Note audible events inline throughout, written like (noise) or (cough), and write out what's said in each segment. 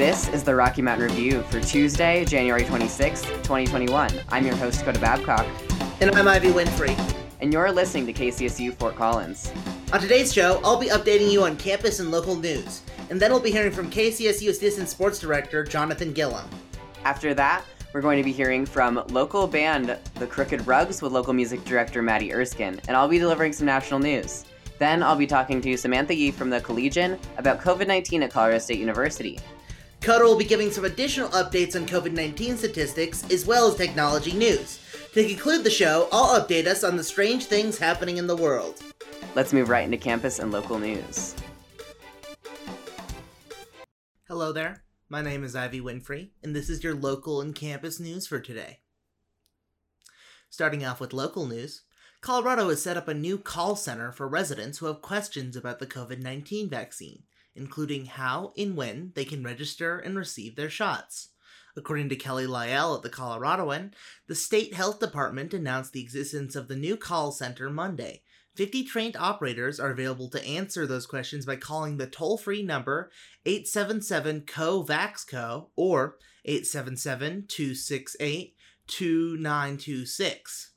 This is the Rocky Mountain Review for Tuesday, January 26th, 2021. I'm your host, Coda Babcock. And I'm Ivy Winfrey. And you're listening to KCSU Fort Collins. On today's show, I'll be updating you on campus and local news. And then we'll be hearing from KCSU Assistant Sports Director Jonathan Gillum. After that, we're going to be hearing from local band The Crooked Rugs with local music director Maddie Erskine, and I'll be delivering some national news. Then I'll be talking to Samantha Yee from the Collegian about COVID 19 at Colorado State University. Coda will be giving some additional updates on COVID 19 statistics as well as technology news. To conclude the show, I'll update us on the strange things happening in the world. Let's move right into campus and local news. Hello there. My name is Ivy Winfrey, and this is your local and campus news for today. Starting off with local news, Colorado has set up a new call center for residents who have questions about the COVID 19 vaccine, including how and when they can register and receive their shots. According to Kelly Lyell at the Coloradoan, the state health department announced the existence of the new call center Monday, 50 trained operators are available to answer those questions by calling the toll free number 877 COVAXCO or 877 268 2926.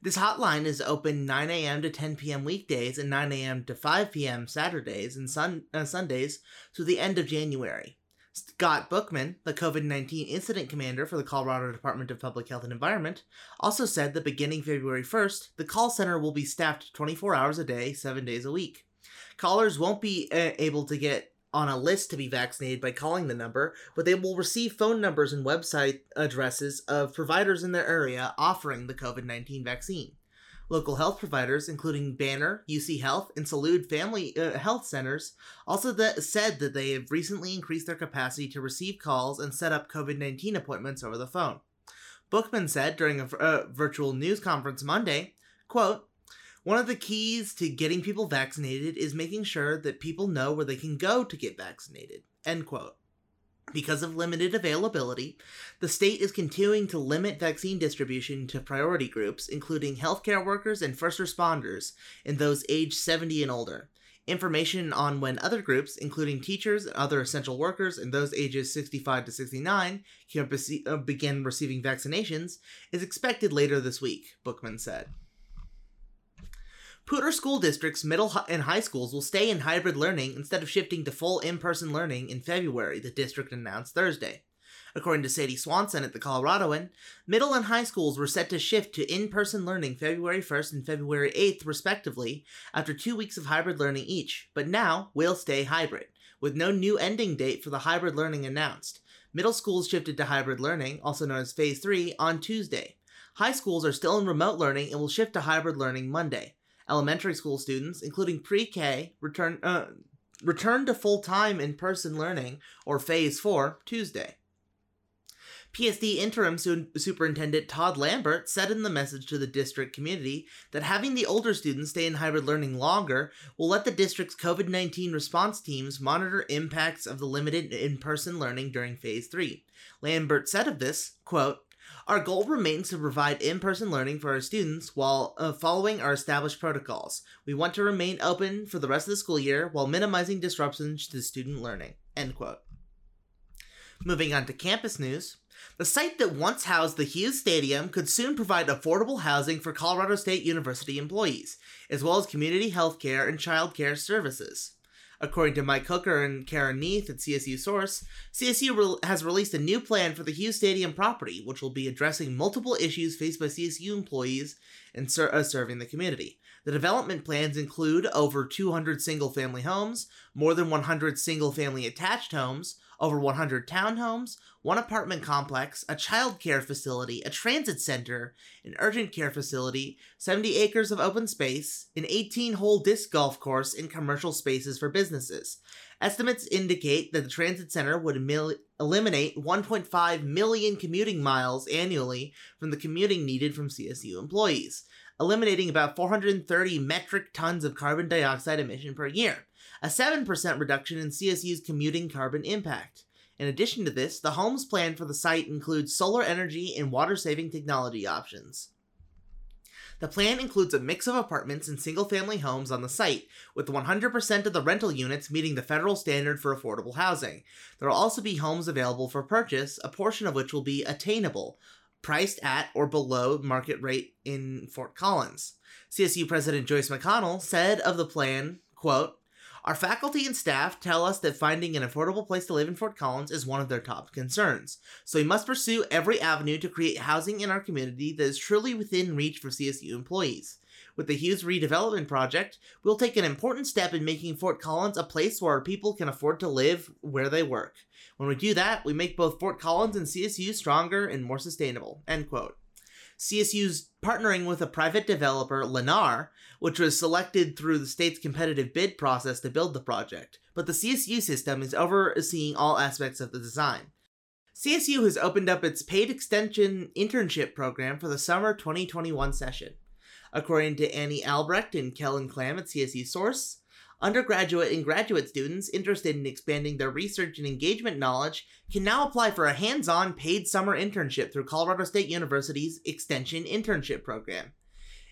This hotline is open 9 a.m. to 10 p.m. weekdays and 9 a.m. to 5 p.m. Saturdays and sun- uh, Sundays through the end of January. Scott Bookman, the COVID 19 incident commander for the Colorado Department of Public Health and Environment, also said that beginning February 1st, the call center will be staffed 24 hours a day, 7 days a week. Callers won't be uh, able to get on a list to be vaccinated by calling the number, but they will receive phone numbers and website addresses of providers in their area offering the COVID 19 vaccine. Local health providers, including Banner, UC Health, and Salud Family uh, Health Centers, also said that they have recently increased their capacity to receive calls and set up COVID 19 appointments over the phone. Bookman said during a uh, virtual news conference Monday, quote, one of the keys to getting people vaccinated is making sure that people know where they can go to get vaccinated. End quote. Because of limited availability, the state is continuing to limit vaccine distribution to priority groups, including healthcare workers and first responders, and those aged 70 and older. Information on when other groups, including teachers and other essential workers and those ages 65 to 69, can uh, begin receiving vaccinations, is expected later this week, Bookman said. Poudre School District's middle and high schools will stay in hybrid learning instead of shifting to full in person learning in February, the district announced Thursday. According to Sadie Swanson at the Coloradoan, middle and high schools were set to shift to in person learning February 1st and February 8th, respectively, after two weeks of hybrid learning each, but now will stay hybrid, with no new ending date for the hybrid learning announced. Middle schools shifted to hybrid learning, also known as Phase 3, on Tuesday. High schools are still in remote learning and will shift to hybrid learning Monday elementary school students, including pre-K, return uh, return to full-time in-person learning or phase 4 Tuesday. PSD interim su- superintendent Todd Lambert said in the message to the district community that having the older students stay in hybrid learning longer will let the district's COVID 19 response teams monitor impacts of the limited in person learning during phase 3. Lambert said of this, quote, our goal remains to provide in person learning for our students while uh, following our established protocols. We want to remain open for the rest of the school year while minimizing disruptions to student learning. End quote. Moving on to campus news. The site that once housed the Hughes Stadium could soon provide affordable housing for Colorado State University employees, as well as community health care and child care services. According to Mike Hooker and Karen Neath at CSU Source, CSU re- has released a new plan for the Hughes Stadium property, which will be addressing multiple issues faced by CSU employees and ser- uh, serving the community. The development plans include over 200 single family homes, more than 100 single family attached homes, over 100 townhomes, one apartment complex, a child care facility, a transit center, an urgent care facility, 70 acres of open space, an 18 hole disc golf course, and commercial spaces for businesses. Estimates indicate that the transit center would mil- eliminate 1.5 million commuting miles annually from the commuting needed from CSU employees eliminating about 430 metric tons of carbon dioxide emission per year, a 7% reduction in CSU's commuting carbon impact. In addition to this, the homes plan for the site includes solar energy and water saving technology options. The plan includes a mix of apartments and single family homes on the site, with 100% of the rental units meeting the federal standard for affordable housing. There will also be homes available for purchase, a portion of which will be attainable, priced at or below market rate in Fort Collins. CSU President Joyce McConnell said of the plan, quote, our faculty and staff tell us that finding an affordable place to live in Fort Collins is one of their top concerns, so we must pursue every avenue to create housing in our community that is truly within reach for CSU employees. With the Hughes redevelopment project, we'll take an important step in making Fort Collins a place where our people can afford to live where they work. When we do that, we make both Fort Collins and CSU stronger and more sustainable. End quote. CSU's partnering with a private developer, Lennar, which was selected through the state's competitive bid process to build the project, but the CSU system is overseeing all aspects of the design. CSU has opened up its paid extension internship program for the summer 2021 session. According to Annie Albrecht and Kellen Clam at CSU Source, undergraduate and graduate students interested in expanding their research and engagement knowledge can now apply for a hands on paid summer internship through Colorado State University's Extension Internship Program.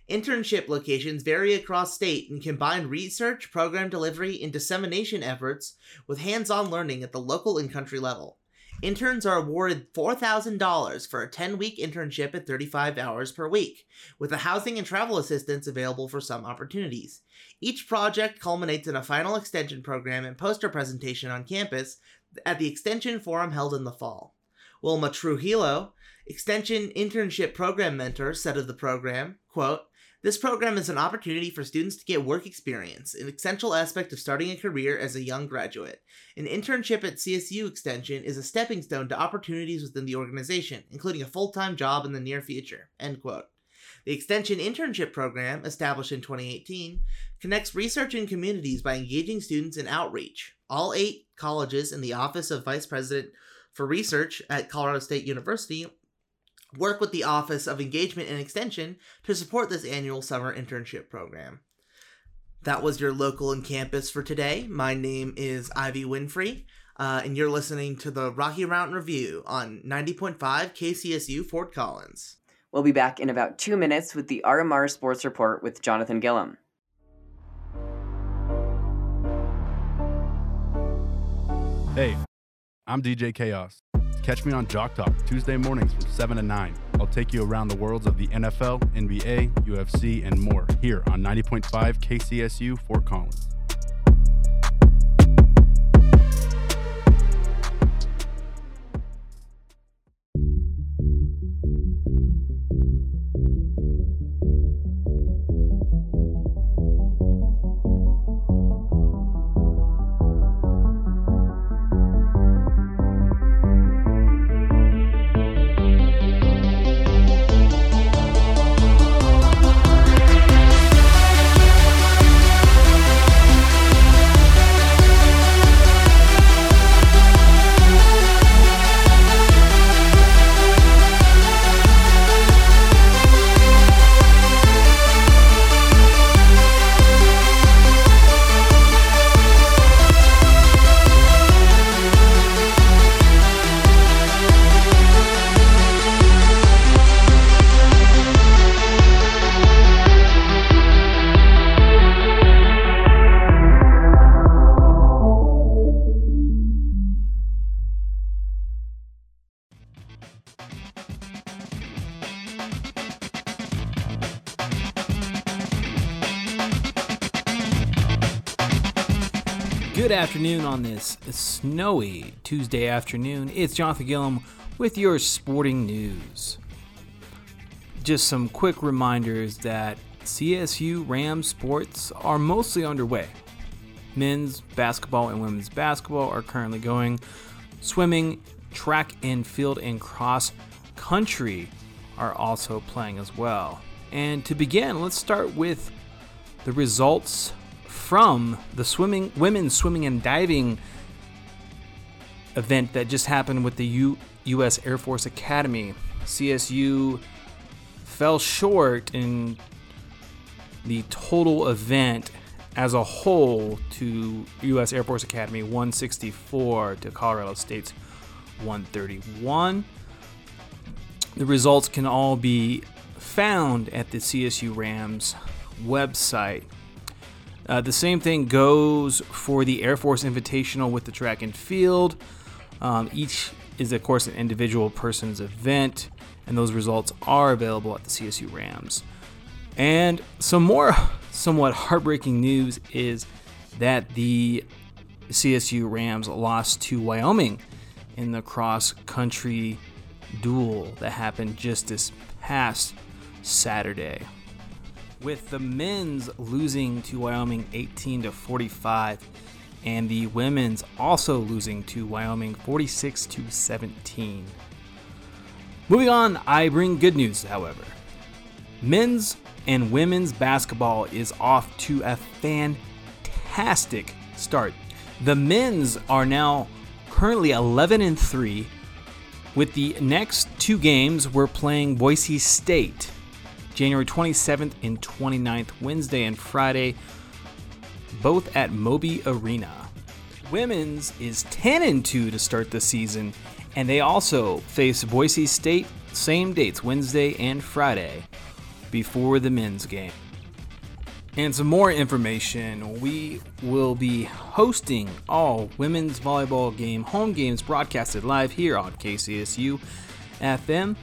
Internship locations vary across state and combine research, program delivery, and dissemination efforts with hands on learning at the local and country level. Interns are awarded $4,000 for a 10 week internship at 35 hours per week, with a housing and travel assistance available for some opportunities. Each project culminates in a final extension program and poster presentation on campus at the Extension Forum held in the fall. Wilma Trujillo, Extension Internship Program Mentor, said of the program, quote, this program is an opportunity for students to get work experience, an essential aspect of starting a career as a young graduate. An internship at CSU Extension is a stepping stone to opportunities within the organization, including a full-time job in the near future. End quote. The Extension Internship Program, established in 2018, connects research and communities by engaging students in outreach. All eight colleges in the Office of Vice President for Research at Colorado State University work with the Office of Engagement and Extension to support this annual summer internship program. That was your local and campus for today. My name is Ivy Winfrey, uh, and you're listening to the Rocky Mountain Review on 90.5 KCSU Fort Collins. We'll be back in about two minutes with the RMR Sports Report with Jonathan Gillum. Hey, I'm DJ Chaos. Catch me on Jock Talk Tuesday mornings from 7 to 9. I'll take you around the worlds of the NFL, NBA, UFC, and more here on 90.5 KCSU Fort Collins. Snowy Tuesday afternoon. It's Jonathan Gillum with your sporting news. Just some quick reminders that CSU Ram sports are mostly underway. Men's basketball and women's basketball are currently going. Swimming, track and field, and cross country are also playing as well. And to begin, let's start with the results from the swimming women's swimming and diving event that just happened with the U, U.S. Air Force Academy. CSU fell short in the total event as a whole to U.S. Air Force Academy 164 to Colorado State's 131. The results can all be found at the CSU Rams website. Uh, the same thing goes for the Air Force Invitational with the track and field. Um, each is, of course, an individual person's event, and those results are available at the CSU Rams. And some more somewhat heartbreaking news is that the CSU Rams lost to Wyoming in the cross country duel that happened just this past Saturday. With the men's losing to Wyoming 18 to 45 and the women's also losing to Wyoming 46 to 17. Moving on, I bring good news, however. Men's and women's basketball is off to a fantastic start. The men's are now currently 11 and 3. With the next two games, we're playing Boise State January 27th and 29th, Wednesday and Friday, both at Moby Arena. Women's is 10 and 2 to start the season, and they also face Boise State same dates, Wednesday and Friday, before the men's game. And some more information we will be hosting all women's volleyball game home games broadcasted live here on KCSU FM.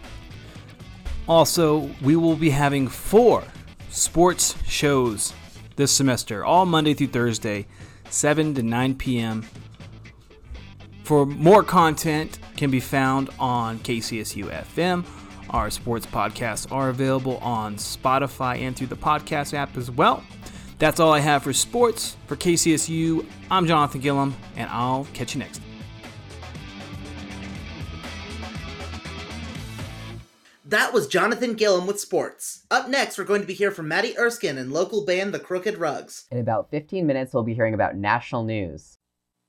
Also, we will be having four sports shows this semester, all Monday through Thursday, 7 to 9 p.m. For more content can be found on KCSU FM. Our sports podcasts are available on Spotify and through the podcast app as well. That's all I have for sports. For KCSU, I'm Jonathan Gillum, and I'll catch you next. That was Jonathan Gillum with sports. Up next, we're going to be hearing from Maddie Erskine and local band The Crooked Rugs. In about 15 minutes, we'll be hearing about national news.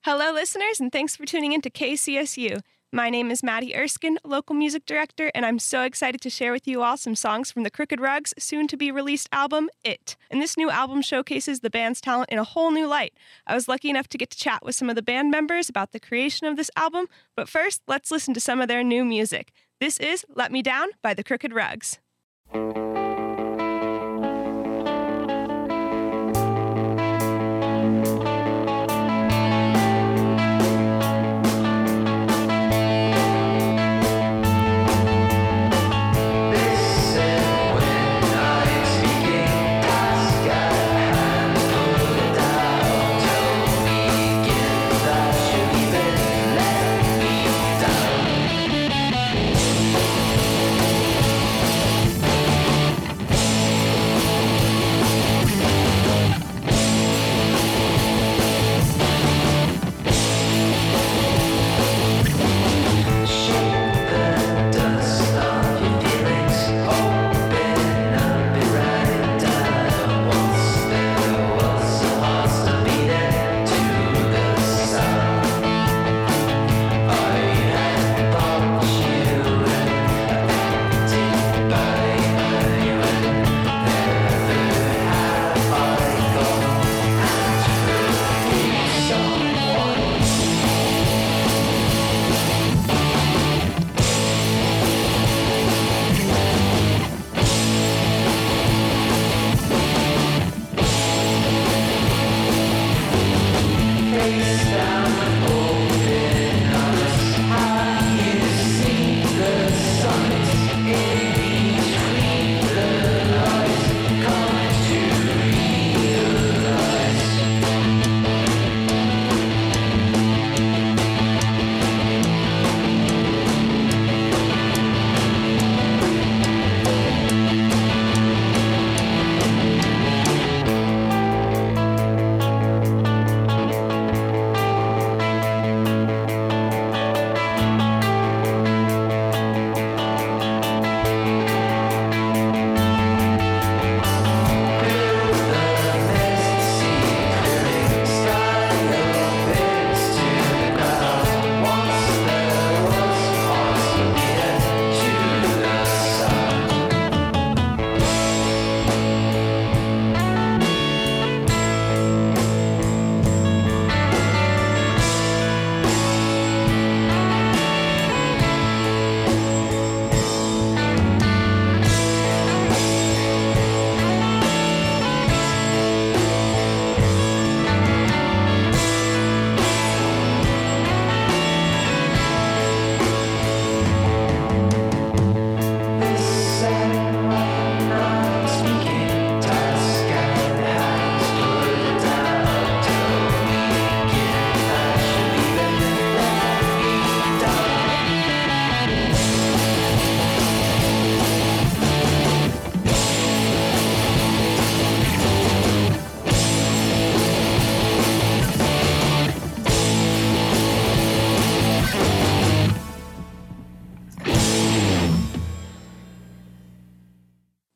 Hello, listeners, and thanks for tuning in to KCSU. My name is Maddie Erskine, local music director, and I'm so excited to share with you all some songs from the Crooked Rugs soon to be released album, It. And this new album showcases the band's talent in a whole new light. I was lucky enough to get to chat with some of the band members about the creation of this album, but first, let's listen to some of their new music. This is Let Me Down by the Crooked Rugs. this time.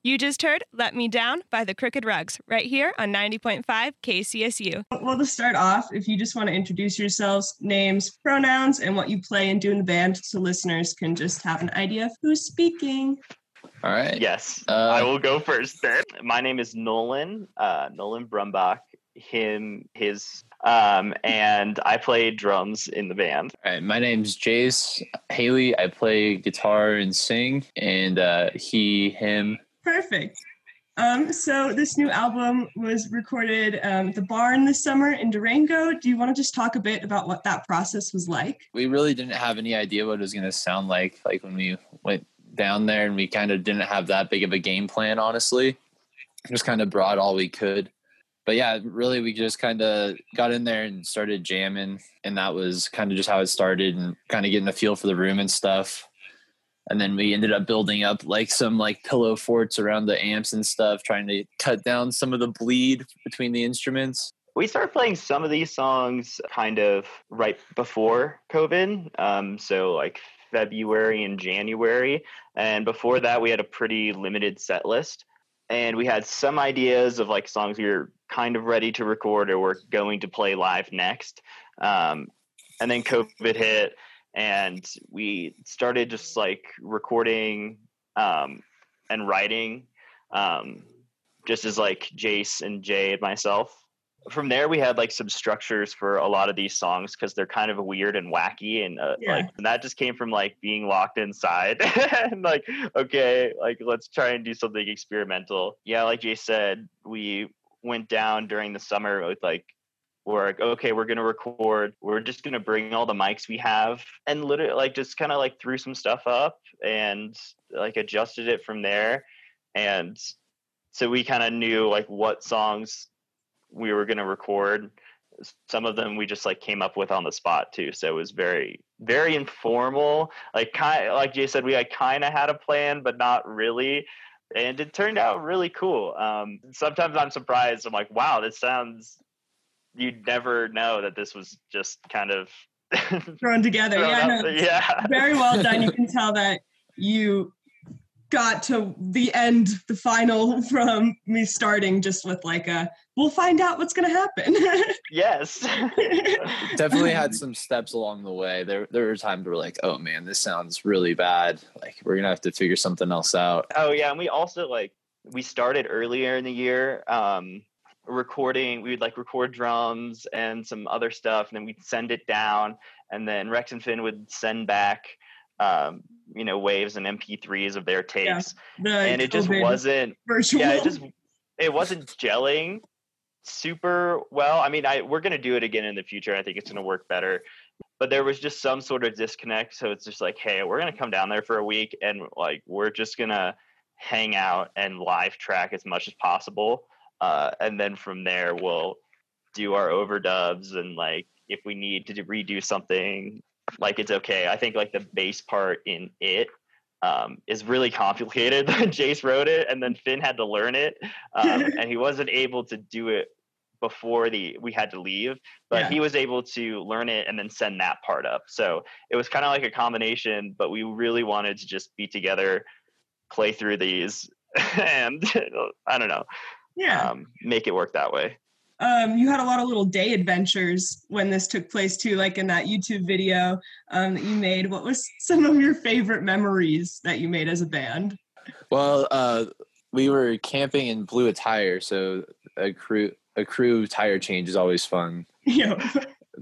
You just heard Let Me Down by the Crooked Rugs right here on 90.5 KCSU. Well, to start off, if you just want to introduce yourselves, names, pronouns, and what you play and do in the band so listeners can just have an idea of who's speaking. All right. Yes, Uh, I will go first then. My name is Nolan, uh, Nolan Brumbach, him, his, um, and I play drums in the band. All right. My name's Jace Haley. I play guitar and sing, and uh, he, him. Perfect. Um, so this new album was recorded um, at the barn this summer in Durango. Do you want to just talk a bit about what that process was like? We really didn't have any idea what it was going to sound like. Like when we went down there, and we kind of didn't have that big of a game plan. Honestly, just kind of brought all we could. But yeah, really, we just kind of got in there and started jamming, and that was kind of just how it started, and kind of getting a feel for the room and stuff. And then we ended up building up like some like pillow forts around the amps and stuff, trying to cut down some of the bleed between the instruments. We started playing some of these songs kind of right before COVID. Um, so like February and January. And before that, we had a pretty limited set list. And we had some ideas of like songs we were kind of ready to record or we're going to play live next. Um, and then COVID hit, and we started just like recording um, and writing um, just as like Jace and Jay and myself from there we had like some structures for a lot of these songs because they're kind of weird and wacky and uh, Yeah. like and that just came from like being locked inside (laughs) and like okay like let's try and do something experimental yeah like jay said we went down during the summer with like we're like okay we're gonna record. We're just gonna bring all the mics we have and literally like just kind of like threw some stuff up and like adjusted it from there. And so we kind of knew like what songs we were to record. Some of them we just like came up with on the spot too so it was very very informal. Like kind like jay said we like kind of had a plan but not really. And it turned out really cool. Um sometimes i'm surprised. I'm like wow this sounds you'd never know that this was just kind of (laughs) Thrown together. thrown Yeah, no, yeah very well done. You can (laughs) tell that you got to the end, the final from me starting just with like a, we'll find out what's going to happen. (laughs) yes definitely had some steps along the way. There there were times where like, oh man, this sounds really bad. Like we're gonna have to figure something else out. Oh yeah, and we also like we started earlier in the year um recording we would like record drums and some other stuff and then we'd send it down and then Rex and Finn would send back um you know waves and MP3s of their tapes the and it just wasn't virtual. yeah it just it wasn't gelling super well. I mean i we're going to do it again in the future i think it's going to work better. But there was just some sort of disconnect so it's just like hey we're going to come down there for a week and like we're just going to hang out and live track as much as possible uh, and then from there we'll do our overdubs and like if we need to redo something like it's okay i think like the bass part in it um, is really complicated. (laughs) Jace wrote it, and then Finn had to learn it, um, (laughs) and he wasn't able to do it before the we had to leave. But Yeah. he was able to learn it and then send that part up. So it was kind of like a combination. But we really wanted to just be together, play through these, (laughs) and I don't know, yeah. um, make it work that way. um, you had a lot of little day adventures when this took place too, like in that YouTube video um, that you made. What was some of your favorite memories that you made as a band? Well, uh, we were camping in blue attire, so a crew a crew tire change is always fun. (laughs) You (laughs) know,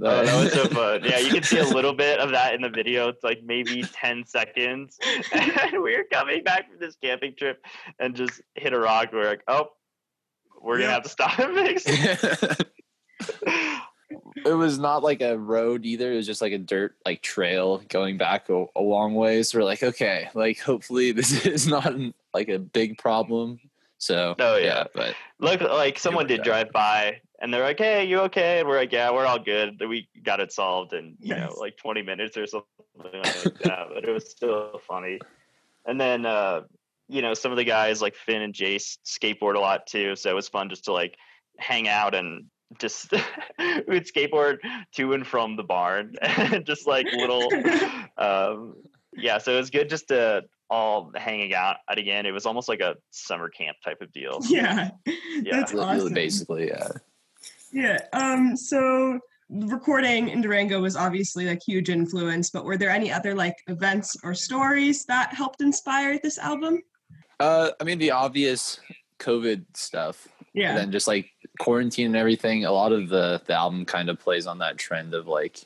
Oh, that was so (laughs) fun. Yeah, you can see a little bit of that in the video. It's like maybe 10 seconds. And we were coming back from this camping trip and just hit a rock. We're like, oh, we're going to Yeah. have to stop and (laughs) fix it was not like a road either. It was just like a dirt like trail going back a, a long ways. So we're like, okay, like hopefully (laughs) this is not like a big problem. So Oh, yeah. but Look, like someone did out. drive by and they're like, hey, you okay? And we're like, yeah, we're all good. We got it solved in, you know, like 20 minutes or something like that. But it was still funny. And then, uh, you know, some of the guys like Finn and Jace skateboard a lot too. So it was fun just to like hang out and just (laughs) we would skateboard to and from the barn (laughs) and just like little (laughs) um yeah so it was good just to all hanging out at again. It was almost like a summer camp type of deal. Yeah, Yeah. that's Really, awesome. Basically, yeah. Yeah. Um. So recording in Durango was obviously like huge influence, but were there any other like events or stories that helped inspire this album? Uh, I mean, the obvious COVID stuff. Yeah. And then just like quarantine and everything. A lot of the the album kind of plays on that trend of like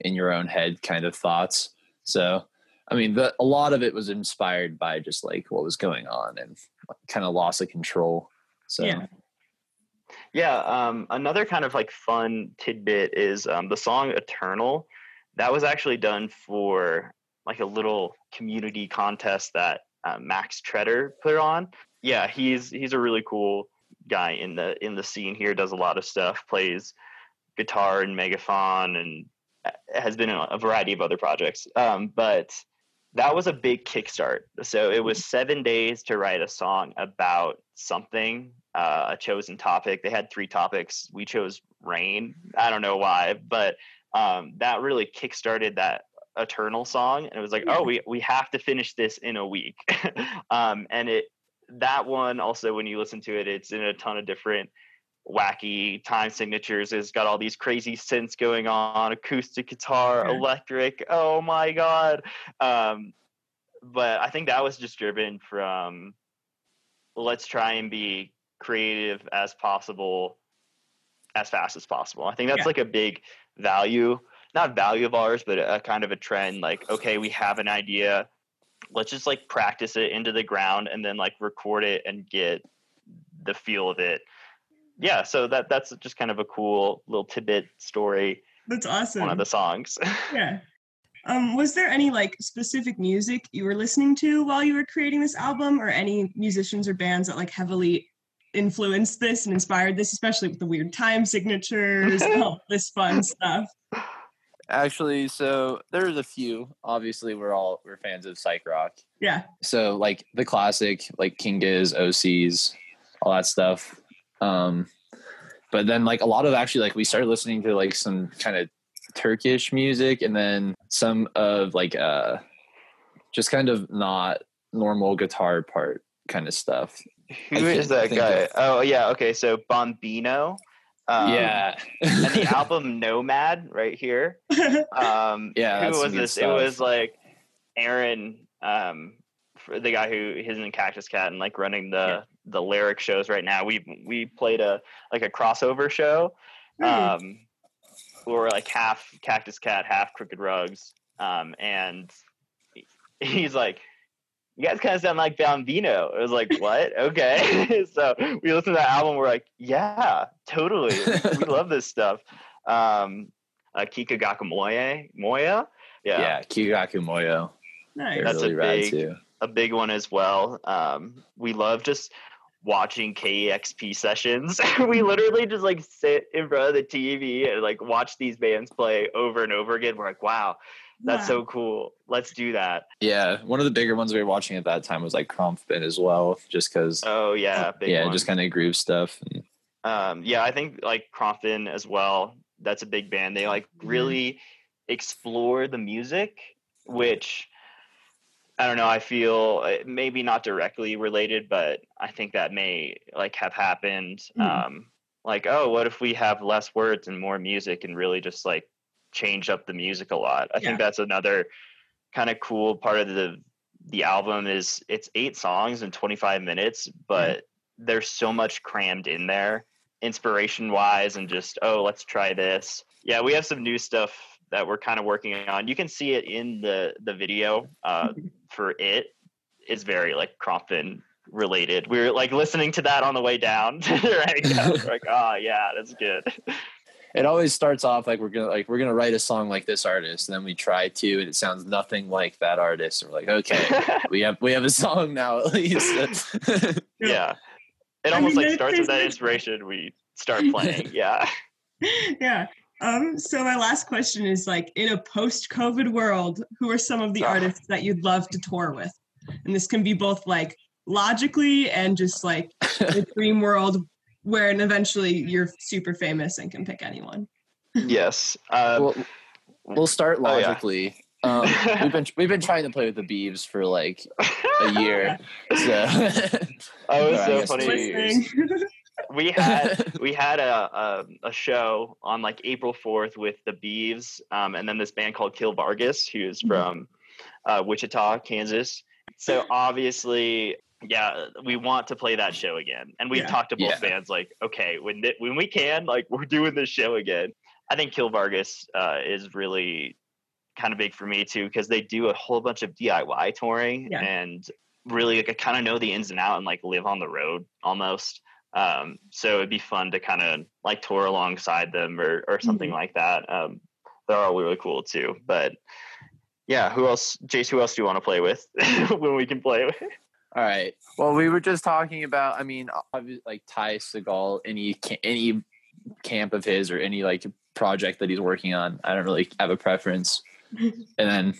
in your own head kind of thoughts. So, I mean, the, a lot of it was inspired by just like what was going on and kind of loss of control. So, Yeah. Yeah, um, another kind of like fun tidbit is um, the song "Eternal." That was actually done for like a little community contest that uh, Max Treader put on. Yeah, he's he's a really cool guy in the in the scene here. Does a lot of stuff, plays guitar and megaphone, and uh, has been in a variety of other projects. Um, but that was a big kickstart. So it was seven days to write a song about something, uh, a chosen topic. They had three topics. We chose rain. I don't know why, but um, that really kickstarted that eternal song. And it was like, oh, we we have to finish this in a week. (laughs) um, and it that one also, when you listen to it, it's in a ton of different wacky time signatures. It's got all these crazy synths going on, acoustic guitar, Yeah. electric. Oh my god! Um, but I think that was just driven from let's try and be creative as possible, as fast as possible. I think that's Yeah. like a big value, not value of ours, but a kind of a trend. Like, okay, we have an idea. Let's just like practice it into the ground and then like record it and get the feel of it yeah so that that's just kind of a cool little tidbit story That's awesome. one of the songs (laughs) yeah. Um, was there any like specific music you were listening to while you were creating this album, or any musicians or bands that like heavily influenced this and inspired this, especially with the weird time signatures and all this fun stuff? (laughs) actually, so there's a few. Obviously, we're all we're fans of psych rock. Yeah. So like the classic, like King Giz, OCs, all that stuff. Um, but then like a lot of actually like we started listening to like some kind of Turkish music and then some of like uh just kind of not normal guitar part kind of stuff. who I is that guy of- oh yeah okay so bombino um, yeah. and the (laughs) album nomad right here um (laughs) Yeah, who was good this it was like aaron um the guy who is in cactus cat and like running the the lyric shows right now we we played a like a crossover show Hmm. um or like half cactus cat half crooked rugs um and he's like you guys kind of sound like Bombino. It was like, what? Okay. (laughs) so we listened to that album. We're like, yeah, totally. we (laughs) love this stuff. Um, uh, Kikagaku Moyo, Moya. yeah. Yeah, Kikagaku Moyo. nice. They're That's a really rad big- too. a big one as well. Um, we love just watching KEXP sessions. (laughs) we literally just like sit in front of the TV and like watch these bands play over and over again. We're like, wow, that's Wow. so cool. Let's do that. Yeah, one of the bigger ones we were watching at that time was like Khruangbin as well, just because Oh yeah, big yeah, one. just kind of groove stuff. And, um yeah i think like Khruangbin as well that's a big band they like Mhm. really explore the music which i don't know i feel uh, maybe not directly related but i think that may like have happened Mhm. um like oh what if we have less words and more music and really just like change up the music a lot. I Yeah. think that's another kind of cool part of the the album is it's eight songs in 25 minutes but there's so much crammed in there inspiration wise and just oh let's try this. Yeah we have some new stuff that we're kind of working on. You can see it in the the video uh (laughs) for it. It's very like Khruangbin related. We were like listening to that on the way down. (laughs) Right. We're like oh yeah that's good (laughs) it always starts off like we're gonna like we're gonna write a song like this artist, and then we try to, and it sounds nothing like that artist. And we're like, okay, (laughs) we have we have a song now at least. yeah (laughs) it I almost mean, like starts is with that nice. inspiration we start playing (laughs) yeah yeah. Um, so my last question is like in a post-COVID world, who are some of the Ah. artists that you'd love to tour with? And this can be both like logically and just like the dream world where and eventually you're super famous and can pick anyone. yes uh, well, we'll start Oh, yeah. logically. Um, we've been we've been trying to play with the Beeves for like a year. So (laughs) Oh, was so funny. we had (laughs) we had a, a a show on like April fourth with the Beeves, um, and then this band called Kill Vargas, who's Mhm. from uh, Wichita, Kansas. So obviously, yeah, we want to play that show again, and we've Yeah. talked to both Yeah. bands like, okay, when th- when we can, like, (laughs) we're doing this show again. I think Kill Vargas uh, is really kind of big for me too because they do a whole bunch of DIY touring Yeah. and really like I kind of know the ins and out and like live on the road almost. Um, so it'd be fun to kind of like tour alongside them or or something like that. Um, they're all really cool too. But yeah, who else? Jace, who else do you want to play with (laughs) when we can play with? All right. Well, we were just talking about. I mean, obvi- like Ty Segall, any any camp of his or any like project that he's working on. I don't really have a preference. (laughs) and then,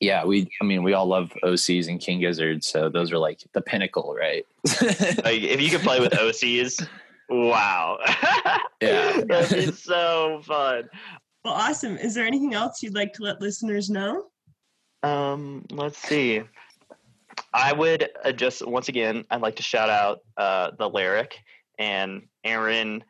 yeah, we. I mean, we all love OCs and King Gizzard, so those are like the pinnacle, right? (laughs) Like if you could play with OCs, wow. (laughs) Yeah. That'd be so fun. Well, awesome. Is there anything else you'd like to let listeners know? Um, let's see. I would uh, just once again, I'd like to shout out uh, the lyric and Aaron.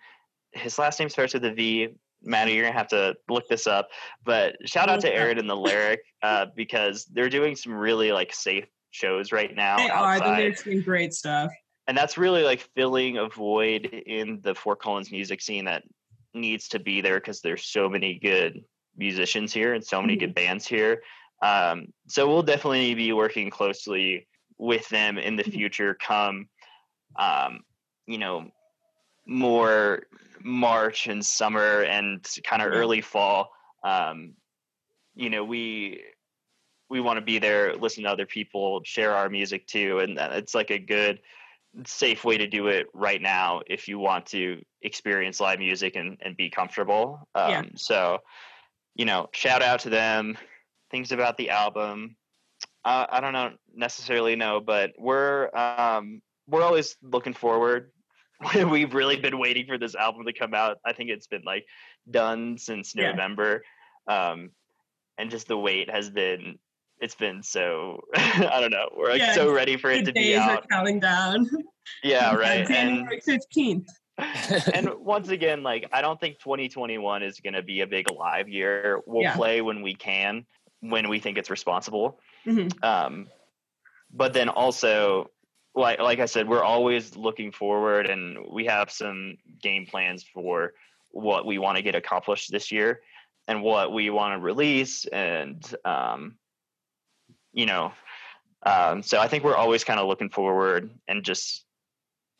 His last name starts with a V. Maddie, you're gonna have to look this up. But shout out to Aaron and the lyric uh, because they're doing some really like safe shows right now They are. outside, They're doing great stuff. and that's really like filling a void in the Fort Collins music scene that needs to be there because there's so many good musicians here and so many good bands here. Um, so we'll definitely be working closely with them in the future. Come, um, you know, more March and summer and kind of early fall. Um, you know, we we want to be there, listen to other people, share our music too, and it's like a good, safe way to do it right now if you want to experience live music and, and be comfortable. Um, Yeah. So, you know, shout out to them. Things about the album. Uh, I don't know necessarily know, but we're um, we're always looking forward. (laughs) We've really been waiting for this album to come out. I think it's been like done since Yeah. November, um, and just the wait has been. It's been so (laughs) I don't know. We're like Yeah, so ready for it to be days are out. counting down. (laughs) Yeah, right. January fifteenth. and once again, like I don't think 2021 is going to be a big live year. We'll Yeah. play when we can, when we think it's responsible. Mhm. Um, but then also, like like I said, we're always looking forward, and we have some game plans for what we want to get accomplished this year, and what we want to release, and um, you know, um, so I think we're always kind of looking forward and just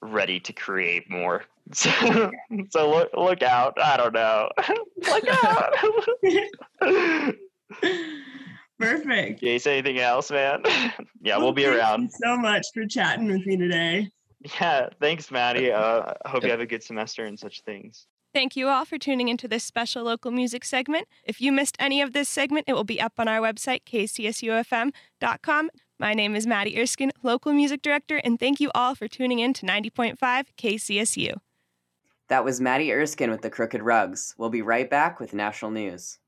ready to create more. (laughs) So, so look look out. I don't know. (laughs) look out. (laughs) Perfect. Yeah, you say anything else, man? (laughs) yeah, we'll be thank around. You so much for chatting with me today. Yeah, thanks, Maddie. Uh, I hope you have a good semester and such things. Thank you all for tuning into this special local music segment. If you missed any of this segment, it will be up on our website, kcsufm.com. My name is Maddie Erskine, local music director, and thank you all for tuning in to 90.5 KCSU. That was Maddie Erskine with the Crooked Rugs. We'll be right back with national news.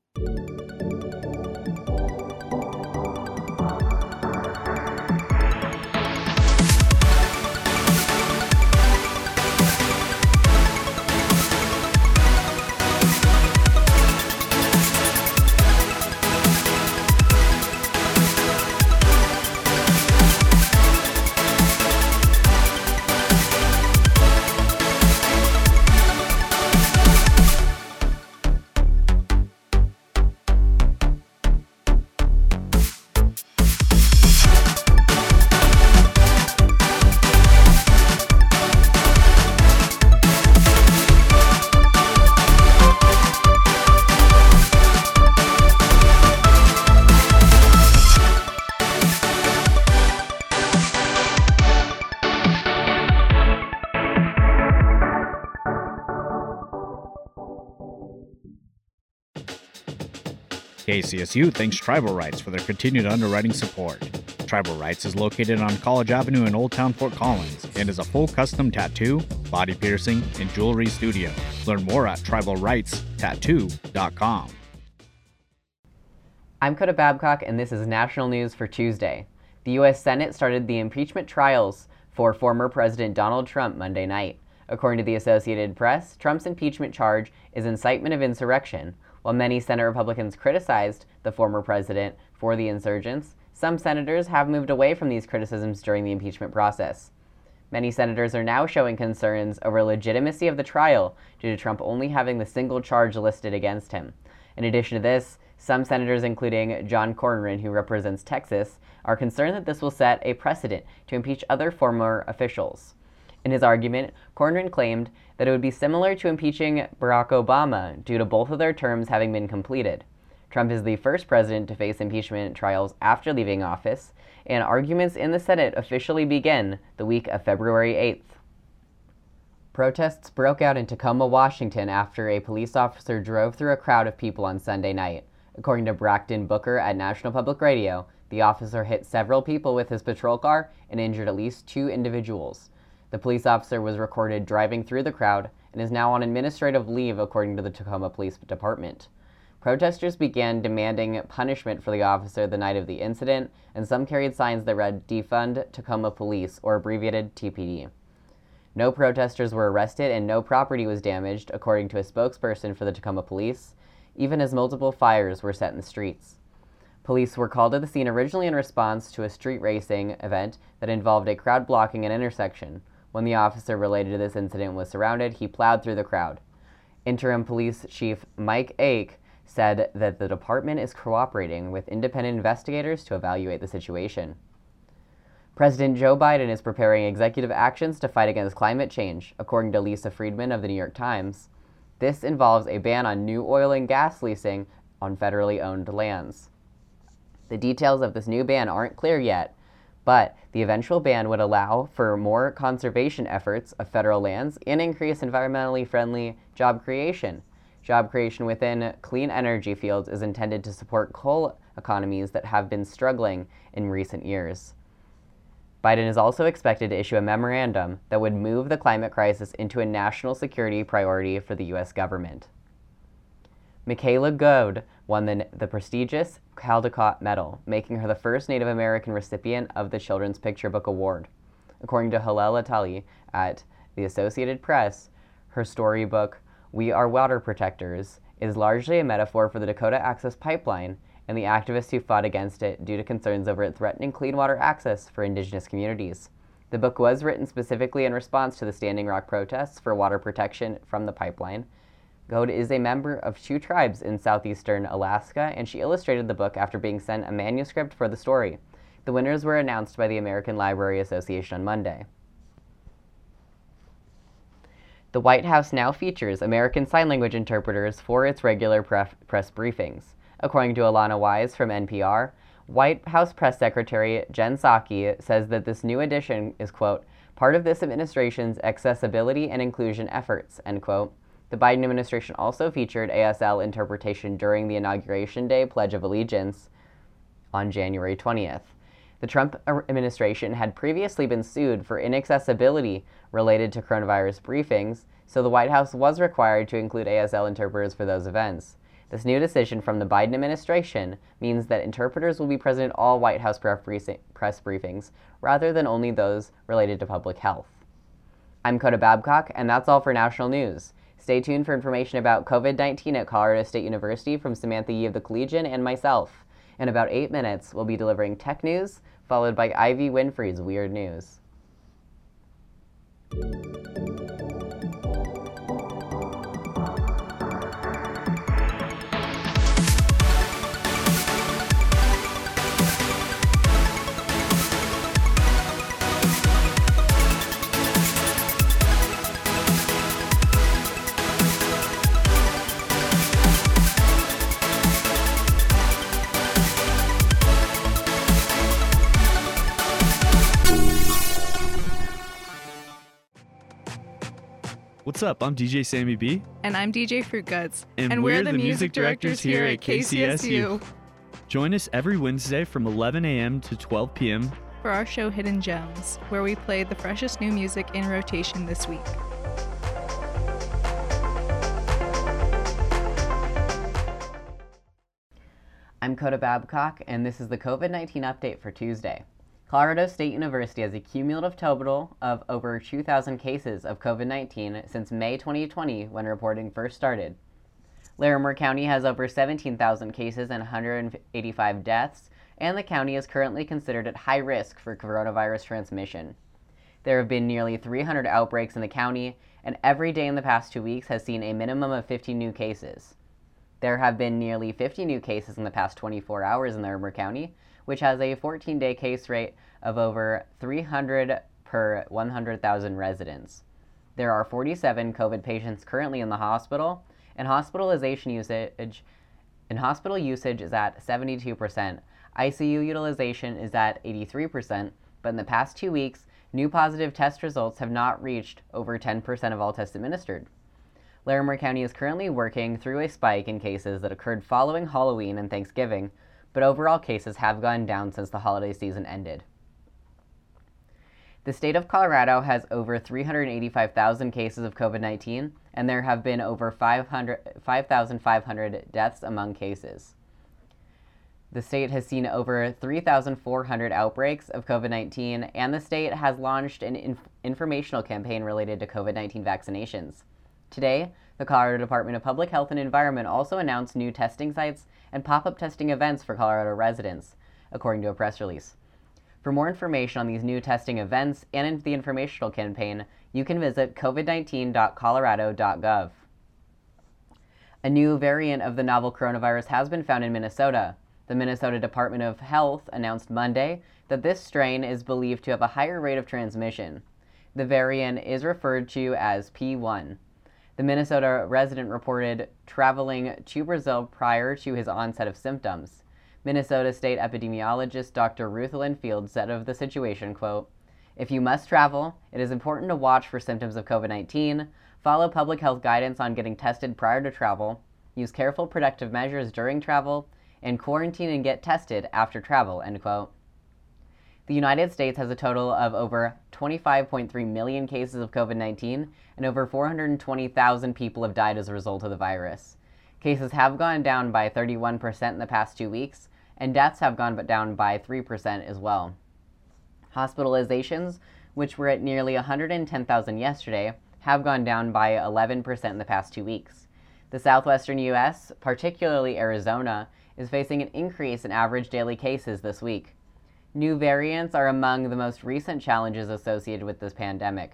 KCSU thanks Tribal Rights for their continued underwriting support. Tribal Rights is located on College Avenue in Old Town Fort Collins and is a full custom tattoo, body piercing, and jewelry studio. Learn more at tribalrightstattoo.com. I'm Coda Babcock, and this is national news for Tuesday. The U.S. Senate started the impeachment trials for former President Donald Trump Monday night. According to the Associated Press, Trump's impeachment charge is incitement of insurrection. While many Senate Republicans criticized the former president for the insurgents, some senators have moved away from these criticisms during the impeachment process. Many senators are now showing concerns over legitimacy of the trial due to Trump only having the single charge listed against him. In addition to this, some senators, including John Cornyn, who represents Texas, are concerned that this will set a precedent to impeach other former officials. In his argument, Cornyn claimed that it would be similar to impeaching Barack Obama due to both of their terms having been completed. Trump is the first president to face impeachment trials after leaving office, and arguments in the Senate officially begin the week of February 8th. Protests broke out in Tacoma, Washington after a police officer drove through a crowd of people on Sunday night. According to Brakkton Booker at National Public Radio, the officer hit several people with his patrol car and injured at least two individuals. The police officer was recorded driving through the crowd and is now on administrative leave, according to the Tacoma Police Department. Protesters began demanding punishment for the officer the night of the incident, and some carried signs that read Defund Tacoma Police, or abbreviated TPD. No protesters were arrested and no property was damaged, according to a spokesperson for the Tacoma Police, even as multiple fires were set in the streets. Police were called to the scene originally in response to a street racing event that involved a crowd blocking an intersection. When the officer related to this incident was surrounded, he plowed through the crowd. Interim Police Chief Mike Ake said that the department is cooperating with independent investigators to evaluate the situation. President Joe Biden is preparing executive actions to fight against climate change, according to Lisa Friedman of the New York Times. This involves a ban on new oil and gas leasing on federally owned lands. The details of this new ban aren't clear yet, but the eventual ban would allow for more conservation efforts of federal lands and increase environmentally friendly job creation. Job creation within clean energy fields is intended to support coal economies that have been struggling in recent years. Biden is also expected to issue a memorandum that would move the climate crisis into a national security priority for the U.S. government. Michaela Goade won the, the prestigious Caldecott Medal, making her the first Native American recipient of the Children's Picture Book Award. According to Hillel Italie at the Associated Press, her storybook, We Are Water Protectors, is largely a metaphor for the Dakota Access Pipeline and the activists who fought against it due to concerns over it threatening clean water access for indigenous communities. The book was written specifically in response to the Standing Rock protests for water protection from the pipeline. Goade is a member of two tribes in southeastern Alaska, and she illustrated the book after being sent a manuscript for the story. The winners were announced by the American Library Association on Monday. The White House now features American Sign Language interpreters for its regular press briefings. According to Alana Wise from NPR, White House Press Secretary Jen Psaki says that this new addition is, quote, part of this administration's accessibility and inclusion efforts, end quote. The Biden administration also featured ASL interpretation during the Inauguration Day Pledge of Allegiance on January 20th. The Trump administration had previously been sued for inaccessibility related to coronavirus briefings, so the White House was required to include ASL interpreters for those events. This new decision from the Biden administration means that interpreters will be present at all White House press briefings, rather than only those related to public health. I'm Coda Babcock, and that's all for national news. Stay tuned for information about COVID 19 at Colorado State University from Samantha Yee of the Collegian and myself. In about eight minutes, we'll be delivering tech news, followed by Ivy Winfrey's Weird News. What's up? I'm DJ Sammy B. And I'm DJ Fruit Guts. And, we're, the, music directors here at KCSU. Join us every Wednesday from 11 a.m. to 12 p.m. for our show Hidden Gems, where we play the freshest new music in rotation this week. I'm I'm Coda Babcock, and this is the COVID 19 update for Tuesday. Colorado State University has a cumulative total of over 2,000 cases of COVID 19 since May 2020 when reporting first started. Larimer County has over 17,000 cases and 185 deaths, and the county is currently considered at high risk for coronavirus transmission. There have been nearly 300 outbreaks in the county, and every day in the past two weeks has seen a minimum of 50 new cases. There have been nearly 50 new cases in the past 24 hours in Larimer County, which has a 14 day case rate of over 300 per 100,000 residents. There are 47 COVID patients currently in the hospital, and hospitalization usage and hospital usage is at 72%. ICU utilization is at 83%, but in the past two weeks, new positive test results have not reached over 10% of all tests administered. Larimer County is currently working through a spike in cases that occurred following Halloween and Thanksgiving, but overall cases have gone down since the holiday season ended. The state of Colorado has over 385,000 cases of COVID 19, and there have been over 5,500 deaths among cases. The state has seen over 3,400 outbreaks of COVID 19, and the state has launched an inf- informational campaign related to COVID 19 vaccinations. Today, the Colorado Department of Public Health and Environment also announced new testing sites and pop up testing events for Colorado residents, according to a press release. For more information on these new testing events and the informational campaign, you can visit covid19.colorado.gov. A new variant of the novel coronavirus has been found in Minnesota. The Minnesota Department of Health announced Monday that this strain is believed to have a higher rate of transmission. The variant is referred to as P1. The Minnesota resident reported traveling to Brazil prior to his onset of symptoms. Minnesota State epidemiologist Dr. Ruth Lynfield said of the situation, quote, If you must travel, it is important to watch for symptoms of COVID-19, follow public health guidance on getting tested prior to travel, use careful protective measures during travel, and quarantine and get tested after travel, end quote. The United States has a total of over 25.3 million cases of COVID 19, and over 420,000 people have died as a result of the virus. Cases have gone down by 31% in the past two weeks, and deaths have gone down by 3% as well. Hospitalizations, which were at nearly 110,000 yesterday, have gone down by 11% in the past two weeks. The southwestern U.S., particularly Arizona, is facing an increase in average daily cases this week. New variants are among the most recent challenges associated with this pandemic.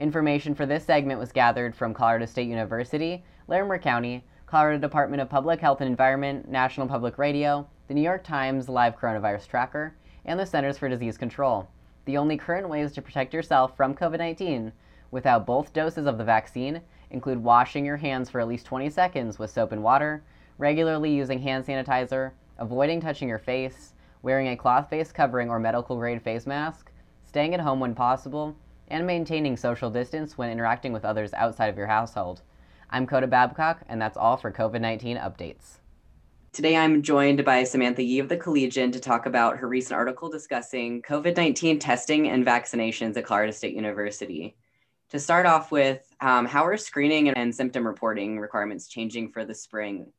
Information for this segment was gathered from Colorado State University, Larimer County, Colorado Department of Public Health and Environment, National Public Radio, the New York Times Live Coronavirus Tracker, and the Centers for Disease Control. The only current ways to protect yourself from COVID 19 without both doses of the vaccine include washing your hands for at least 20 seconds with soap and water, regularly using hand sanitizer, avoiding touching your face, wearing a cloth face covering or medical grade face mask, staying at home when possible, and maintaining social distance when interacting with others outside of your household. I'm Coda Babcock, and that's all for COVID 19 updates. Today, I'm joined by Samantha Yee of the Collegian to talk about her recent article discussing COVID 19 testing and vaccinations at Colorado State University. To start off with, um, how are screening and symptom reporting requirements changing for the spring?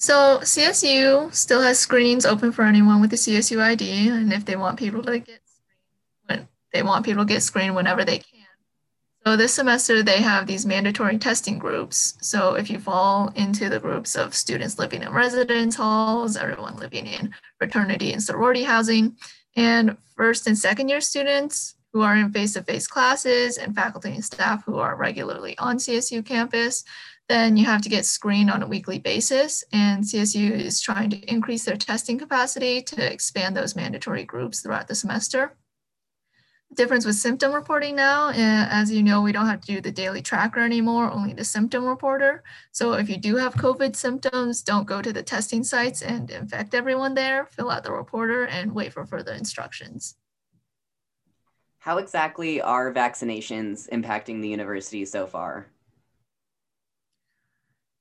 So, CSU still has screenings open for anyone with a CSU ID, and if they want people to get screened, they want people to get screened whenever they can. So this semester they have these mandatory testing groups. So if you fall into the groups of students living in residence halls, everyone living in fraternity and sorority housing, and first and second year students who are in face-to-face classes and faculty and staff who are regularly on CSU campus, then you have to get screened on a weekly basis. And CSU is trying to increase their testing capacity to expand those mandatory groups throughout the semester The difference with symptom reporting now, eh, as you know, we don't have to do the daily tracker anymore, only the symptom reporter. So if you do have COVID symptoms, don't go to the testing sites and infect everyone there, fill out the reporter and wait for further instructions. How exactly are vaccinations impacting the university so far?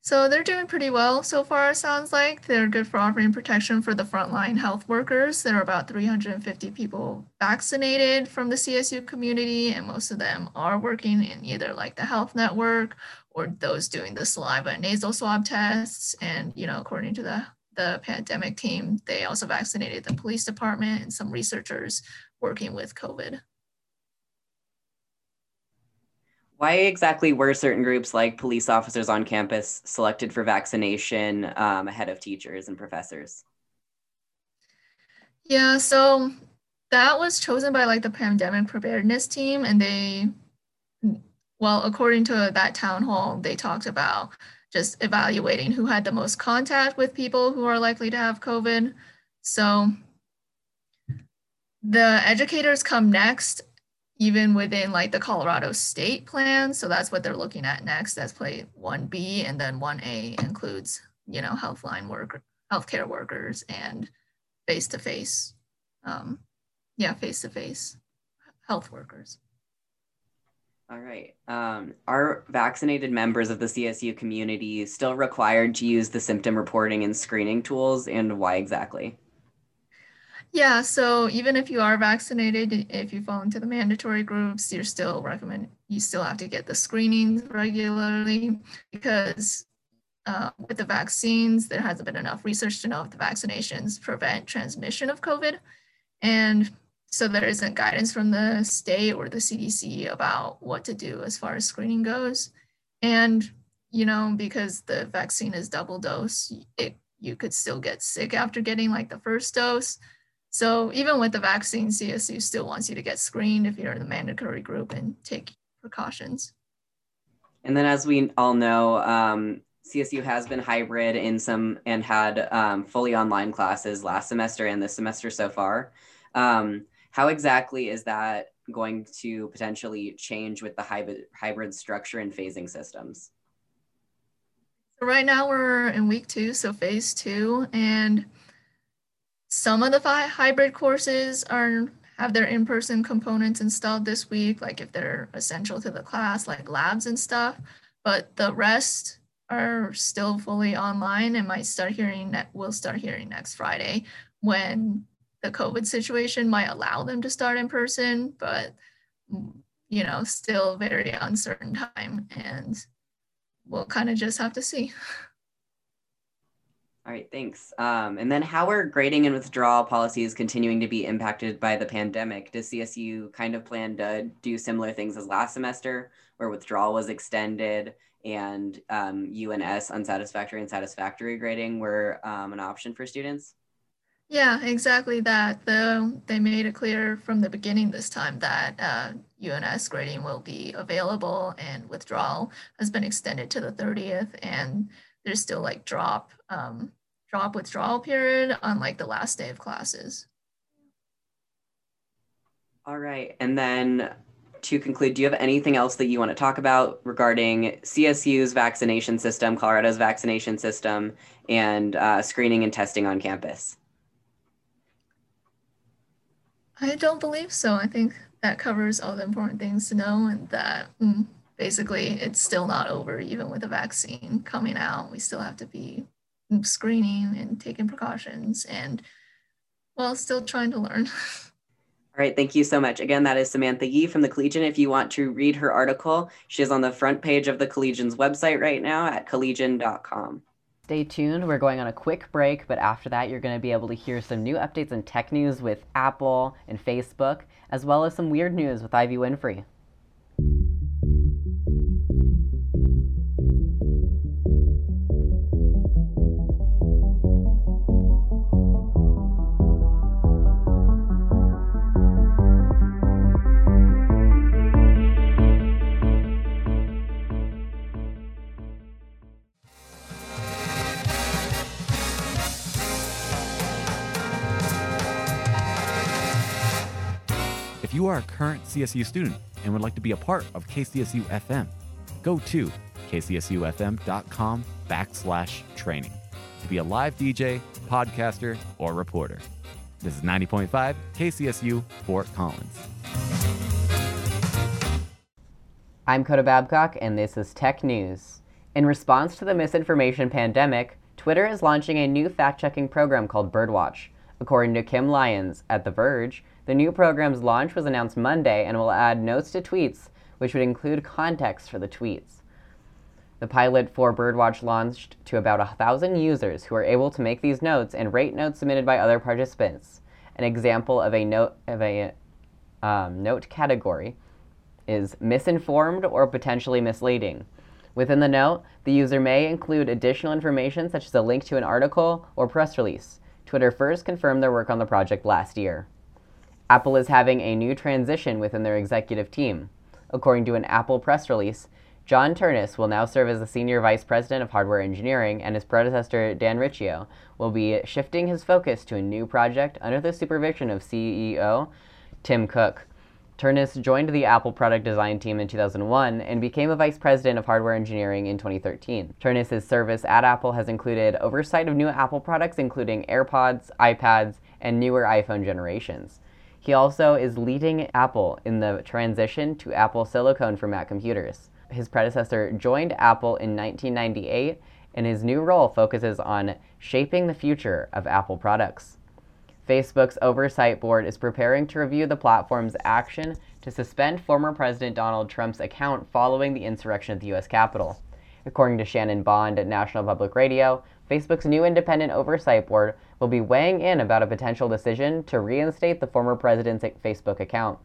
So they're doing pretty well so far, it sounds like. They're good for offering protection for the frontline health workers. There are about 350 people vaccinated from the CSU community, and most of them are working in either like the health network or those doing the saliva and nasal swab tests. And, you know, according to the, the pandemic team, they also vaccinated the police department and some researchers working with COVID. Why exactly were certain groups like police officers on campus selected for vaccination um, ahead of teachers and professors? Yeah, so that was chosen by like the pandemic preparedness team, and they, well, according to that town hall, they talked about just evaluating who had the most contact with people who are likely to have COVID. So the educators come next even within like the Colorado state plan. So that's what they're looking at next. That's play 1B and then 1A includes, you know, healthline worker, healthcare workers and face-to-face, um, yeah, face-to-face health workers. All right. Um, are vaccinated members of the CSU community still required to use the symptom reporting and screening tools and why exactly? Yeah, so even if you are vaccinated, if you fall into the mandatory groups, you're still recommend you still have to get the screenings regularly because uh, with the vaccines, there hasn't been enough research to know if the vaccinations prevent transmission of COVID. And so there isn't guidance from the state or the CDC about what to do as far as screening goes. And, you know, because the vaccine is double dose, it, you could still get sick after getting like the first dose. So even with the vaccine, CSU still wants you to get screened if you're in the mandatory group and take precautions. And then, as we all know, um, CSU has been hybrid in some and had um, fully online classes last semester and this semester so far. Um, how exactly is that going to potentially change with the hybrid, hybrid structure and phasing systems? So right now we're in week two, so phase two, and some of the hybrid courses are have their in-person components installed this week, like if they're essential to the class, like labs and stuff. But the rest are still fully online and might start hearing that we'll start hearing next Friday when the COVID situation might allow them to start in person, but you know, still very uncertain time and we'll kind of just have to see. (laughs) All right, thanks. Um, and then how are grading and withdrawal policies continuing to be impacted by the pandemic? Does CSU kind of plan to do similar things as last semester, where withdrawal was extended and um, UNS unsatisfactory and satisfactory grading were um, an option for students? Yeah, exactly that. Though they made it clear from the beginning this time that uh, UNS grading will be available and withdrawal has been extended to the 30th and there's still like drop um, drop withdrawal period on like the last day of classes. All right. And then to conclude, do you have anything else that you want to talk about regarding CSU's vaccination system, Colorado's vaccination system, and uh, screening and testing on campus? I don't believe so. I think that covers all the important things to know, and that mm, basically it's still not over, even with a vaccine coming out. We still have to be screening and taking precautions and well still trying to learn (laughs) all right thank you so much again that is samantha yee from the collegian if you want to read her article she is on the front page of the collegian's website right now at collegian.com Stay tuned. We're going on a quick break, but after that, you're going to be able to hear some new updates in tech news with Apple and Facebook, as well as some weird news with Ivy Winfrey. You are a current CSU student and would like to be a part of KCSU FM, go to kcsufm.com backslash training to be a live DJ, podcaster, or reporter. This is 90.5 KCSU Fort Collins. I'm Coda Babcock, and this is Tech News. In response to the misinformation pandemic, Twitter is launching a new fact checking program called Birdwatch. According to Kim Lyons at The Verge, the new program's launch was announced Monday and will add notes to tweets, which would include context for the tweets. The pilot for Birdwatch launched to about a thousand users who are able to make these notes and rate notes submitted by other participants. An example of a note of a um, note category is misinformed or potentially misleading. Within the note, the user may include additional information such as a link to an article or press release. Twitter first confirmed their work on the project last year. Apple is having a new transition within their executive team. According to an Apple press release, John Ternus will now serve as the Senior Vice President of Hardware Engineering, and his predecessor, Dan Riccio, will be shifting his focus to a new project under the supervision of CEO Tim Cook. Ternus joined the Apple product design team in 2001 and became a vice president of hardware engineering in 2013. Ternus's service at Apple has included oversight of new Apple products, including AirPods, iPads, and newer iPhone generations. He also is leading Apple in the transition to Apple Silicon for Mac computers. His predecessor joined Apple in 1998, and his new role focuses on shaping the future of Apple products. Facebook's oversight board is preparing to review the platform's action to suspend former President Donald Trump's account following the insurrection at the U.S. Capitol. According to Shannon Bond at National Public Radio, Facebook's new independent oversight board will be weighing in about a potential decision to reinstate the former president's Facebook account.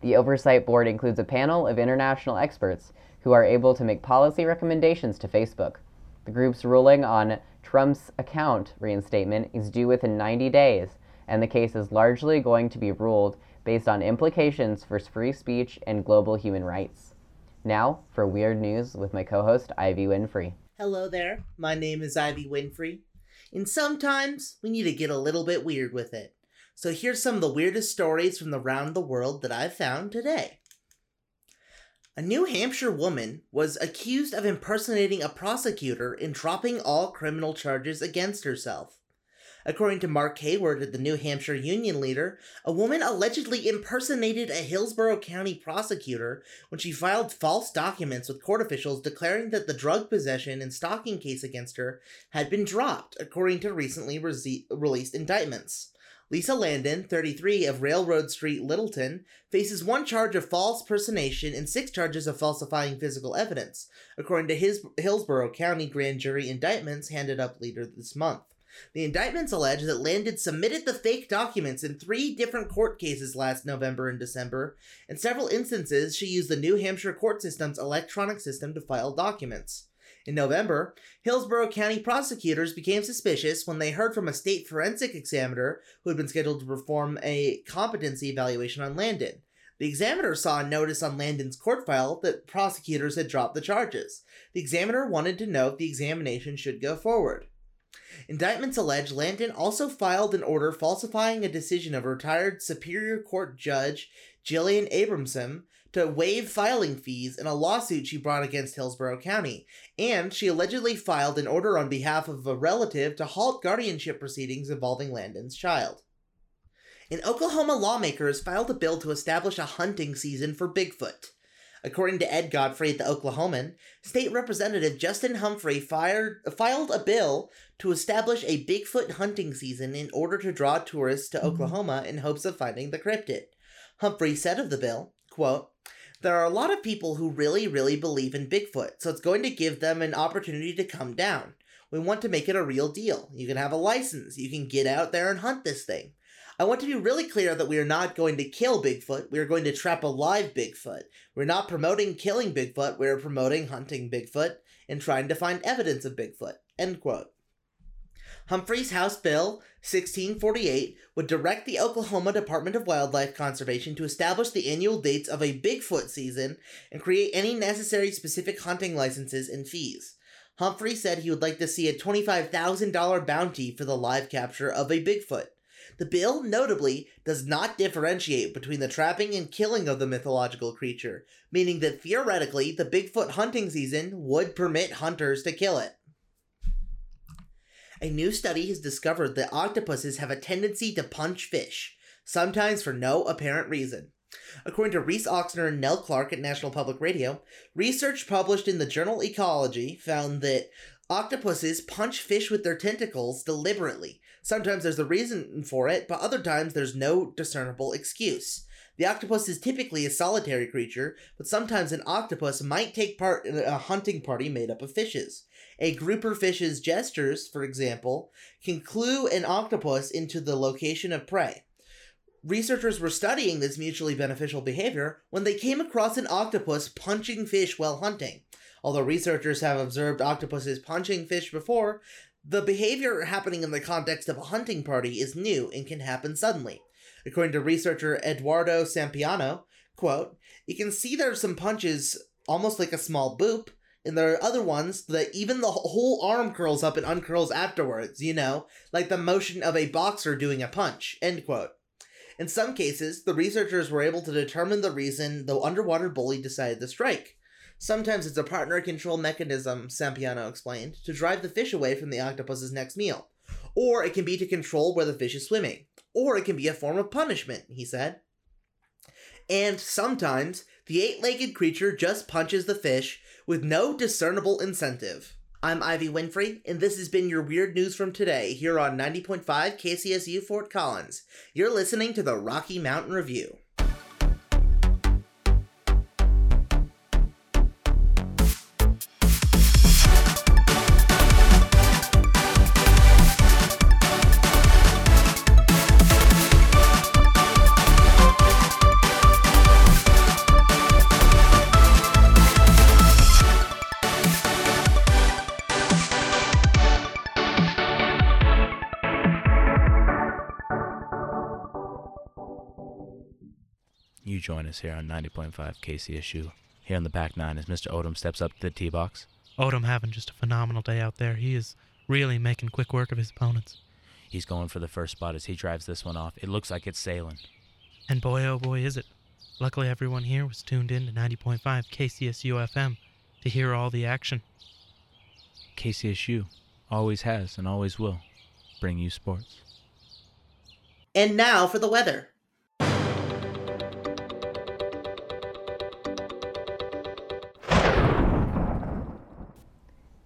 The oversight board includes a panel of international experts who are able to make policy recommendations to Facebook. The group's ruling on Trump's account reinstatement is due within 90 days, and the case is largely going to be ruled based on implications for free speech and global human rights. Now, for Weird News with my co host, Ivy Winfrey. Hello there, my name is Ivy Winfrey, and sometimes we need to get a little bit weird with it. So here's some of the weirdest stories from around the world that I've found today. A New Hampshire woman was accused of impersonating a prosecutor and dropping all criminal charges against herself. According to Mark Hayward, the New Hampshire Union leader, a woman allegedly impersonated a Hillsborough County prosecutor when she filed false documents with court officials declaring that the drug possession and stalking case against her had been dropped, according to recently re- released indictments. Lisa Landon, 33, of Railroad Street, Littleton, faces one charge of false personation and six charges of falsifying physical evidence, according to his Hillsborough County grand jury indictments handed up later this month. The indictments allege that Landon submitted the fake documents in three different court cases last November and December. In several instances, she used the New Hampshire court system's electronic system to file documents. In November, Hillsborough County prosecutors became suspicious when they heard from a state forensic examiner who had been scheduled to perform a competency evaluation on Landon. The examiner saw a notice on Landon's court file that prosecutors had dropped the charges. The examiner wanted to know if the examination should go forward. Indictments allege Landon also filed an order falsifying a decision of retired Superior Court Judge Jillian Abramson to waive filing fees in a lawsuit she brought against Hillsborough County, and she allegedly filed an order on behalf of a relative to halt guardianship proceedings involving Landon's child. In Oklahoma, lawmakers filed a bill to establish a hunting season for Bigfoot. According to Ed Godfrey at the Oklahoman, State Representative Justin Humphrey fired, filed a bill to establish a Bigfoot hunting season in order to draw tourists to mm-hmm. Oklahoma in hopes of finding the cryptid. Humphrey said of the bill, quote, there are a lot of people who really, really believe in Bigfoot, so it's going to give them an opportunity to come down. We want to make it a real deal. You can have a license. You can get out there and hunt this thing. I want to be really clear that we are not going to kill Bigfoot. We are going to trap a live Bigfoot. We're not promoting killing Bigfoot. We're promoting hunting Bigfoot and trying to find evidence of Bigfoot. End quote. Humphrey's House Bill 1648 would direct the Oklahoma Department of Wildlife Conservation to establish the annual dates of a Bigfoot season and create any necessary specific hunting licenses and fees. Humphrey said he would like to see a $25,000 bounty for the live capture of a Bigfoot. The bill, notably, does not differentiate between the trapping and killing of the mythological creature, meaning that theoretically the Bigfoot hunting season would permit hunters to kill it. A new study has discovered that octopuses have a tendency to punch fish, sometimes for no apparent reason. According to Reese Oxner and Nell Clark at National Public Radio, research published in the journal Ecology found that octopuses punch fish with their tentacles deliberately. Sometimes there's a reason for it, but other times there's no discernible excuse. The octopus is typically a solitary creature, but sometimes an octopus might take part in a hunting party made up of fishes. A grouper fish's gestures, for example, can clue an octopus into the location of prey. Researchers were studying this mutually beneficial behavior when they came across an octopus punching fish while hunting. Although researchers have observed octopuses punching fish before, the behavior happening in the context of a hunting party is new and can happen suddenly. According to researcher Eduardo Sampaio, quote, you can see there are some punches almost like a small boop, and there are other ones that even the whole arm curls up and uncurls afterwards, you know, like the motion of a boxer doing a punch, end quote. In some cases, the researchers were able to determine the reason the underwater bully decided to strike. Sometimes it's a partner control mechanism, Sampaio explained, to drive the fish away from the octopus's next meal. Or it can be to control where the fish is swimming. Or it can be a form of punishment, he said. And sometimes the eight legged creature just punches the fish with no discernible incentive. I'm Ivy Winfrey, and this has been your Weird News from today here on 90.5 KCSU Fort Collins. You're listening to the Rocky Mountain Review. You us here on 90.5 KCSU. Here on the back nine as Mr. Odom steps up to the tee box. Odom having just a phenomenal day out there. He is really making quick work of his opponents. He's going for the first spot as he drives this one off. It looks like it's sailing. And boy, oh boy, is it. Luckily, everyone here was tuned in to 90.5 KCSU FM to hear all the action. KCSU always has and always will bring you sports. And now for the weather.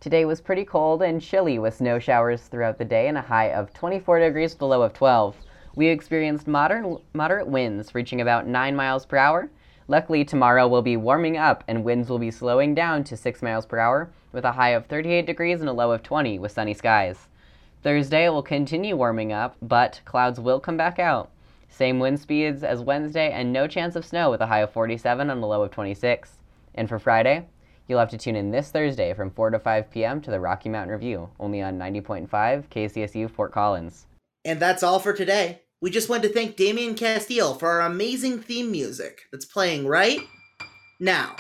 Today was pretty cold and chilly with snow showers throughout the day and a high of 24 degrees with a low of 12. We experienced moderate, moderate winds reaching about 9 miles per hour. Luckily, tomorrow will be warming up and winds will be slowing down to 6 miles per hour with a high of 38 degrees and a low of 20 with sunny skies. Thursday will continue warming up, but clouds will come back out. Same wind speeds as Wednesday and no chance of snow with a high of 47 and a low of 26. And for Friday, You'll have to tune in this Thursday from 4 to 5 p.m. to the Rocky Mountain Review, only on 90.5 KCSU Fort Collins. And that's all for today. We just want to thank Damian Castile for our amazing theme music that's playing right now.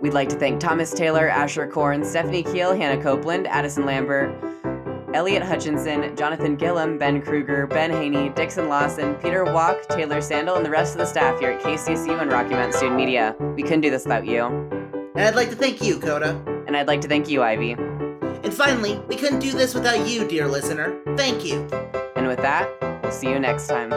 We'd like to thank Thomas Taylor, Asher Korn, Stephanie Keel, Hannah Copeland, Addison Lambert, Elliot Hutchinson, Jonathan Gillum, Ben Kruger, Ben Haney, Dixon Lawson, Peter Walk, Taylor Sandel, and the rest of the staff here at KCSU and Rocky Mountain Student Media. We couldn't do this without you. And I'd like to thank you, Coda. And I'd like to thank you, Ivy. And finally, we couldn't do this without you, dear listener. Thank you. And with that, we'll see you next time.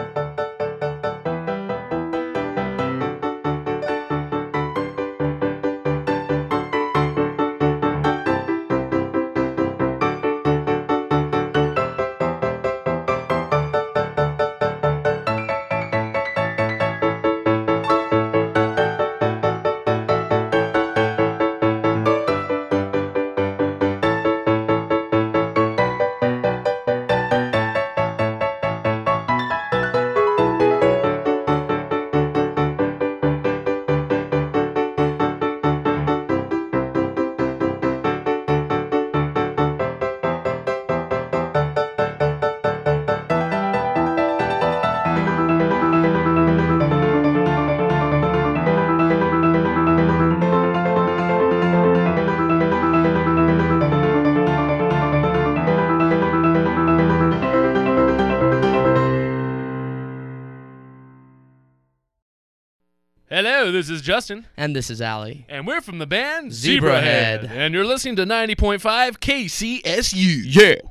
This is Justin. And this is Allie. And we're from the band Zebrahead. And you're listening to 90.5 KCSU. Yeah.